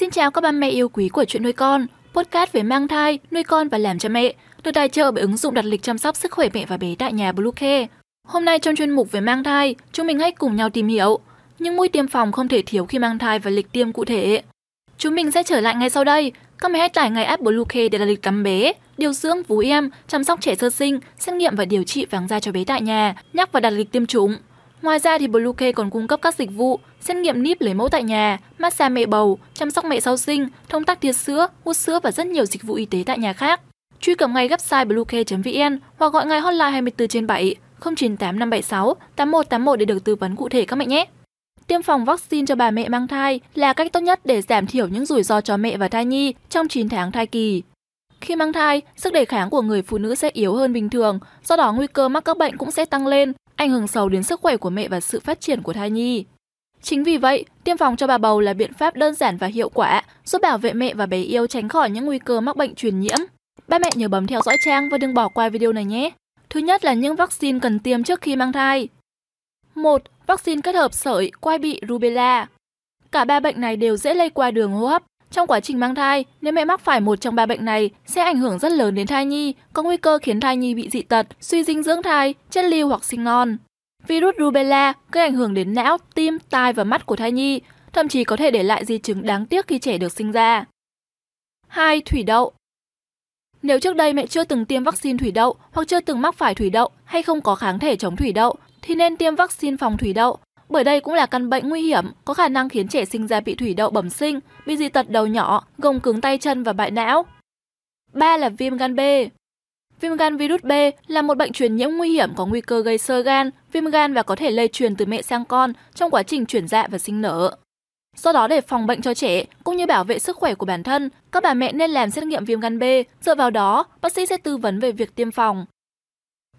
Xin chào các ba mẹ yêu quý của chuyện nuôi con, podcast về mang thai, nuôi con và làm cha mẹ, được tài trợ bởi ứng dụng đặt lịch chăm sóc sức khỏe mẹ và bé tại nhà Bluecare. Hôm nay trong chuyên mục về mang thai, chúng mình hãy cùng nhau tìm hiểu những mũi tiêm phòng không thể thiếu khi mang thai và lịch tiêm cụ thể. Chúng mình sẽ trở lại ngay sau đây. Các mẹ hãy tải ngay app Bluecare để đặt lịch tắm bé, điều dưỡng vú em, chăm sóc trẻ sơ sinh, xét nghiệm và điều trị vàng da cho bé tại nhà, nhắc và đặt lịch tiêm chủng. Ngoài ra thì Bluecare còn cung cấp các dịch vụ xét nghiệm níp lấy mẫu tại nhà, massage mẹ bầu, chăm sóc mẹ sau sinh, thông tắc tiết sữa, hút sữa và rất nhiều dịch vụ y tế tại nhà khác. Truy cập ngay website bluecare.vn hoặc gọi ngay hotline 24 trên 7 098 576 8181 để được tư vấn cụ thể các mẹ nhé. Tiêm phòng vaccine cho bà mẹ mang thai là cách tốt nhất để giảm thiểu những rủi ro cho mẹ và thai nhi trong 9 tháng thai kỳ. Khi mang thai, sức đề kháng của người phụ nữ sẽ yếu hơn bình thường, do đó nguy cơ mắc các bệnh cũng sẽ tăng lên, ảnh hưởng xấu đến sức khỏe của mẹ và sự phát triển của thai nhi. Chính vì vậy, tiêm phòng cho bà bầu là biện pháp đơn giản và hiệu quả, giúp bảo vệ mẹ và bé yêu tránh khỏi những nguy cơ mắc bệnh truyền nhiễm. Ba mẹ nhớ bấm theo dõi trang và đừng bỏ qua video này nhé. Thứ nhất là những vaccine cần tiêm trước khi mang thai. 1. Vaccine kết hợp sởi, quai bị, rubella. Cả ba bệnh này đều dễ lây qua đường hô hấp. Trong quá trình mang thai, nếu mẹ mắc phải một trong ba bệnh này sẽ ảnh hưởng rất lớn đến thai nhi, có nguy cơ khiến thai nhi bị dị tật, suy dinh dưỡng thai, chất lưu hoặc sinh non. Virus rubella gây ảnh hưởng đến não, tim, tai và mắt của thai nhi, thậm chí có thể để lại di chứng đáng tiếc khi trẻ được sinh ra. 2. Thủy đậu Nếu trước đây mẹ chưa từng tiêm vaccine thủy đậu hoặc chưa từng mắc phải thủy đậu hay không có kháng thể chống thủy đậu thì nên tiêm vaccine phòng thủy đậu, bởi đây cũng là căn bệnh nguy hiểm, có khả năng khiến trẻ sinh ra bị thủy đậu bẩm sinh, bị dị tật đầu nhỏ, gồng cứng tay chân và bại não. 3 là viêm gan B. Viêm gan virus B là một bệnh truyền nhiễm nguy hiểm có nguy cơ gây sơ gan, viêm gan và có thể lây truyền từ mẹ sang con trong quá trình chuyển dạ và sinh nở. Do đó để phòng bệnh cho trẻ cũng như bảo vệ sức khỏe của bản thân, các bà mẹ nên làm xét nghiệm viêm gan B, dựa vào đó bác sĩ sẽ tư vấn về việc tiêm phòng.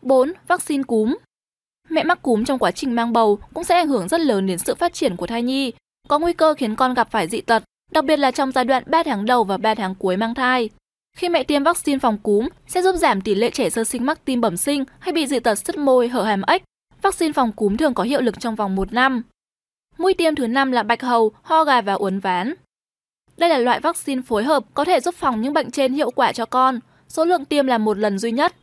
4. Vaccine cúm Mẹ mắc cúm trong quá trình mang bầu cũng sẽ ảnh hưởng rất lớn đến sự phát triển của thai nhi, có nguy cơ khiến con gặp phải dị tật, đặc biệt là trong giai đoạn 3 tháng đầu và 3 tháng cuối mang thai. Khi mẹ tiêm vaccine phòng cúm sẽ giúp giảm tỷ lệ trẻ sơ sinh mắc tim bẩm sinh hay bị dị tật sứt môi, hở hàm ếch. Vaccine phòng cúm thường có hiệu lực trong vòng 1 năm. Mũi tiêm thứ năm là bạch hầu, ho gà và uốn ván. Đây là loại vaccine phối hợp có thể giúp phòng những bệnh trên hiệu quả cho con. Số lượng tiêm là một lần duy nhất.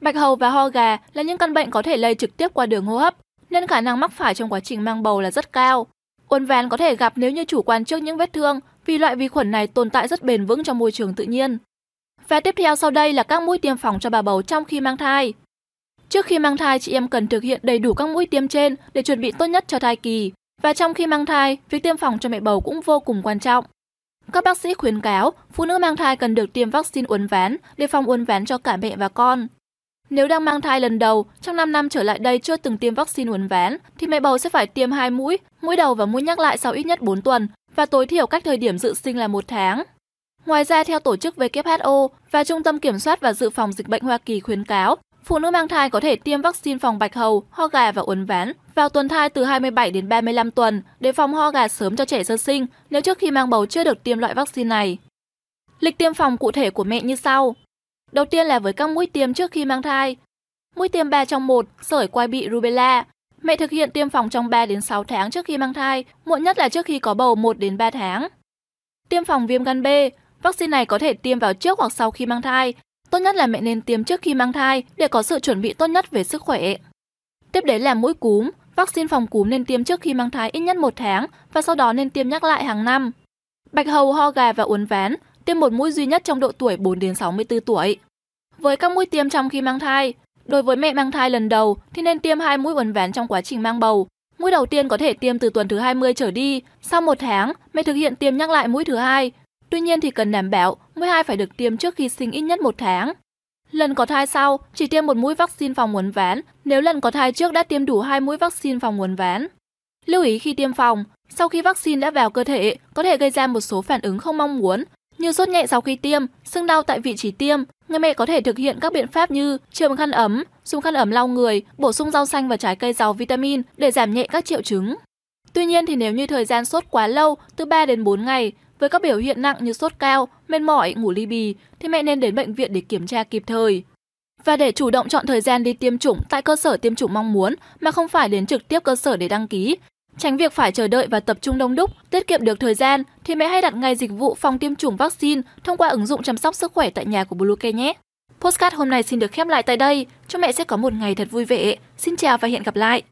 Bạch hầu và ho gà là những căn bệnh có thể lây trực tiếp qua đường hô hấp, nên khả năng mắc phải trong quá trình mang bầu là rất cao. Uốn ván có thể gặp nếu như chủ quan trước những vết thương, vì loại vi khuẩn này tồn tại rất bền vững trong môi trường tự nhiên. Và tiếp theo sau đây là các mũi tiêm phòng cho bà bầu trong khi mang thai. Trước khi mang thai, chị em cần thực hiện đầy đủ các mũi tiêm trên để chuẩn bị tốt nhất cho thai kỳ. Và trong khi mang thai, việc tiêm phòng cho mẹ bầu cũng vô cùng quan trọng. Các bác sĩ khuyến cáo phụ nữ mang thai cần được tiêm vaccine uốn ván để phòng uốn ván cho cả mẹ và con. Nếu đang mang thai lần đầu, trong 5 năm trở lại đây chưa từng tiêm vaccine uốn ván, thì mẹ bầu sẽ phải tiêm hai mũi, mũi đầu và mũi nhắc lại sau ít nhất 4 tuần và tối thiểu cách thời điểm dự sinh là một tháng. Ngoài ra, theo Tổ chức WHO và Trung tâm Kiểm soát và Dự phòng Dịch bệnh Hoa Kỳ khuyến cáo, phụ nữ mang thai có thể tiêm vaccine phòng bạch hầu, ho gà và uốn ván vào tuần thai từ 27 đến 35 tuần để phòng ho gà sớm cho trẻ sơ sinh nếu trước khi mang bầu chưa được tiêm loại vaccine này. Lịch tiêm phòng cụ thể của mẹ như sau. Đầu tiên là với các mũi tiêm trước khi mang thai. Mũi tiêm 3 trong 1, sởi quai bị rubella. Mẹ thực hiện tiêm phòng trong 3 đến 6 tháng trước khi mang thai, muộn nhất là trước khi có bầu 1 đến 3 tháng. Tiêm phòng viêm gan B, Vaccine này có thể tiêm vào trước hoặc sau khi mang thai. Tốt nhất là mẹ nên tiêm trước khi mang thai để có sự chuẩn bị tốt nhất về sức khỏe. Tiếp đến là mũi cúm. Vaccine phòng cúm nên tiêm trước khi mang thai ít nhất một tháng và sau đó nên tiêm nhắc lại hàng năm. Bạch hầu, ho gà và uốn ván tiêm một mũi duy nhất trong độ tuổi 4 đến 64 tuổi. Với các mũi tiêm trong khi mang thai, đối với mẹ mang thai lần đầu thì nên tiêm hai mũi uốn ván trong quá trình mang bầu. Mũi đầu tiên có thể tiêm từ tuần thứ 20 trở đi, sau một tháng, mẹ thực hiện tiêm nhắc lại mũi thứ hai Tuy nhiên thì cần đảm bảo mũi hai phải được tiêm trước khi sinh ít nhất một tháng. Lần có thai sau, chỉ tiêm một mũi vaccine phòng uốn ván nếu lần có thai trước đã tiêm đủ hai mũi vaccine phòng uốn ván. Lưu ý khi tiêm phòng, sau khi vaccine đã vào cơ thể, có thể gây ra một số phản ứng không mong muốn, như sốt nhẹ sau khi tiêm, sưng đau tại vị trí tiêm. Người mẹ có thể thực hiện các biện pháp như chườm khăn ấm, dùng khăn ấm lau người, bổ sung rau xanh và trái cây giàu vitamin để giảm nhẹ các triệu chứng. Tuy nhiên thì nếu như thời gian sốt quá lâu, từ 3 đến 4 ngày, với các biểu hiện nặng như sốt cao, mệt mỏi, ngủ ly bì thì mẹ nên đến bệnh viện để kiểm tra kịp thời. Và để chủ động chọn thời gian đi tiêm chủng tại cơ sở tiêm chủng mong muốn mà không phải đến trực tiếp cơ sở để đăng ký, Tránh việc phải chờ đợi và tập trung đông đúc, tiết kiệm được thời gian thì mẹ hãy đặt ngay dịch vụ phòng tiêm chủng vaccine thông qua ứng dụng chăm sóc sức khỏe tại nhà của Bluecare nhé. Postcard hôm nay xin được khép lại tại đây. Chúc mẹ sẽ có một ngày thật vui vẻ. Xin chào và hẹn gặp lại.